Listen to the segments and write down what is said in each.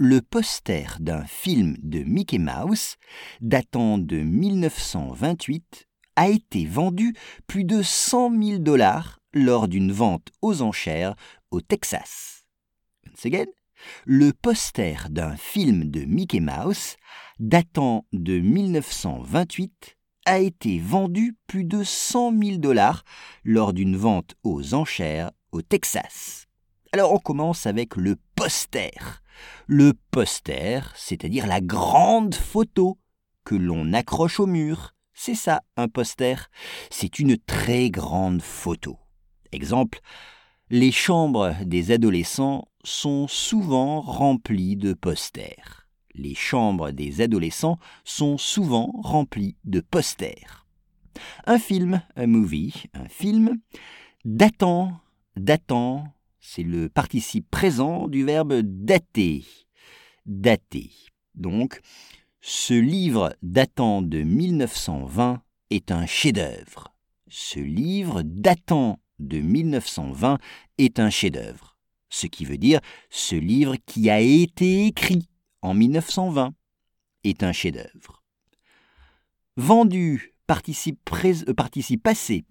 Le poster d'un film de Mickey Mouse datant de 1928 a été vendu plus de 100 000 dollars lors d'une vente aux enchères au Texas. Le poster d'un film de Mickey Mouse datant de 1928 a été vendu plus de 100 000 dollars lors d'une vente aux enchères au Texas. Alors on commence avec le poster. Le poster, c'est-à-dire la grande photo que l'on accroche au mur. C'est ça, un poster. C'est une très grande photo. Exemple, les chambres des adolescents sont souvent remplies de posters. Les chambres des adolescents sont souvent remplies de posters. Un film, un movie, un film, datant, datant, c'est le participe présent du verbe dater. Dater. Donc, ce livre datant de 1920 est un chef-d'œuvre. Ce livre datant de 1920 est un chef-d'œuvre. Ce qui veut dire ce livre qui a été écrit en 1920 est un chef-d'œuvre. Vendu, participe, euh, passé,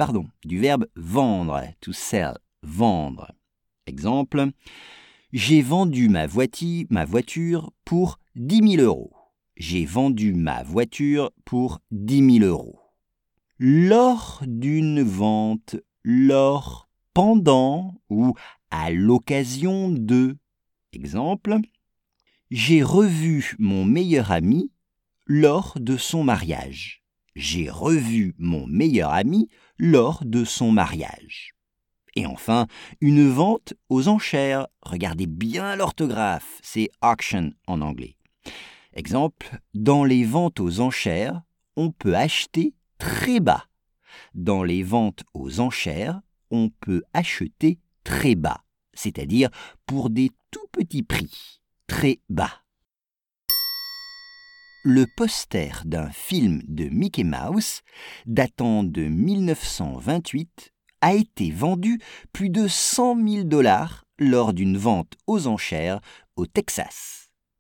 du verbe vendre, to sell, vendre. Exemple, j'ai vendu ma, voiture, ma voiture pour 10 000 euros. J'ai vendu ma voiture pour 10 000 euros. Lors d'une vente, lors, pendant ou à l'occasion de. Exemple, j'ai revu mon meilleur ami lors de son mariage. J'ai revu mon meilleur ami lors de son mariage. Et enfin, une vente aux enchères. Regardez bien l'orthographe, c'est auction en anglais. Exemple, dans les ventes aux enchères, on peut acheter très bas. Dans les ventes aux enchères, on peut acheter très bas, c'est-à-dire pour des tout petits prix, très bas. Le poster d'un film de Mickey Mouse, datant de 1928, a été vendu plus de 100 000 dollars lors d'une vente aux enchères au Texas.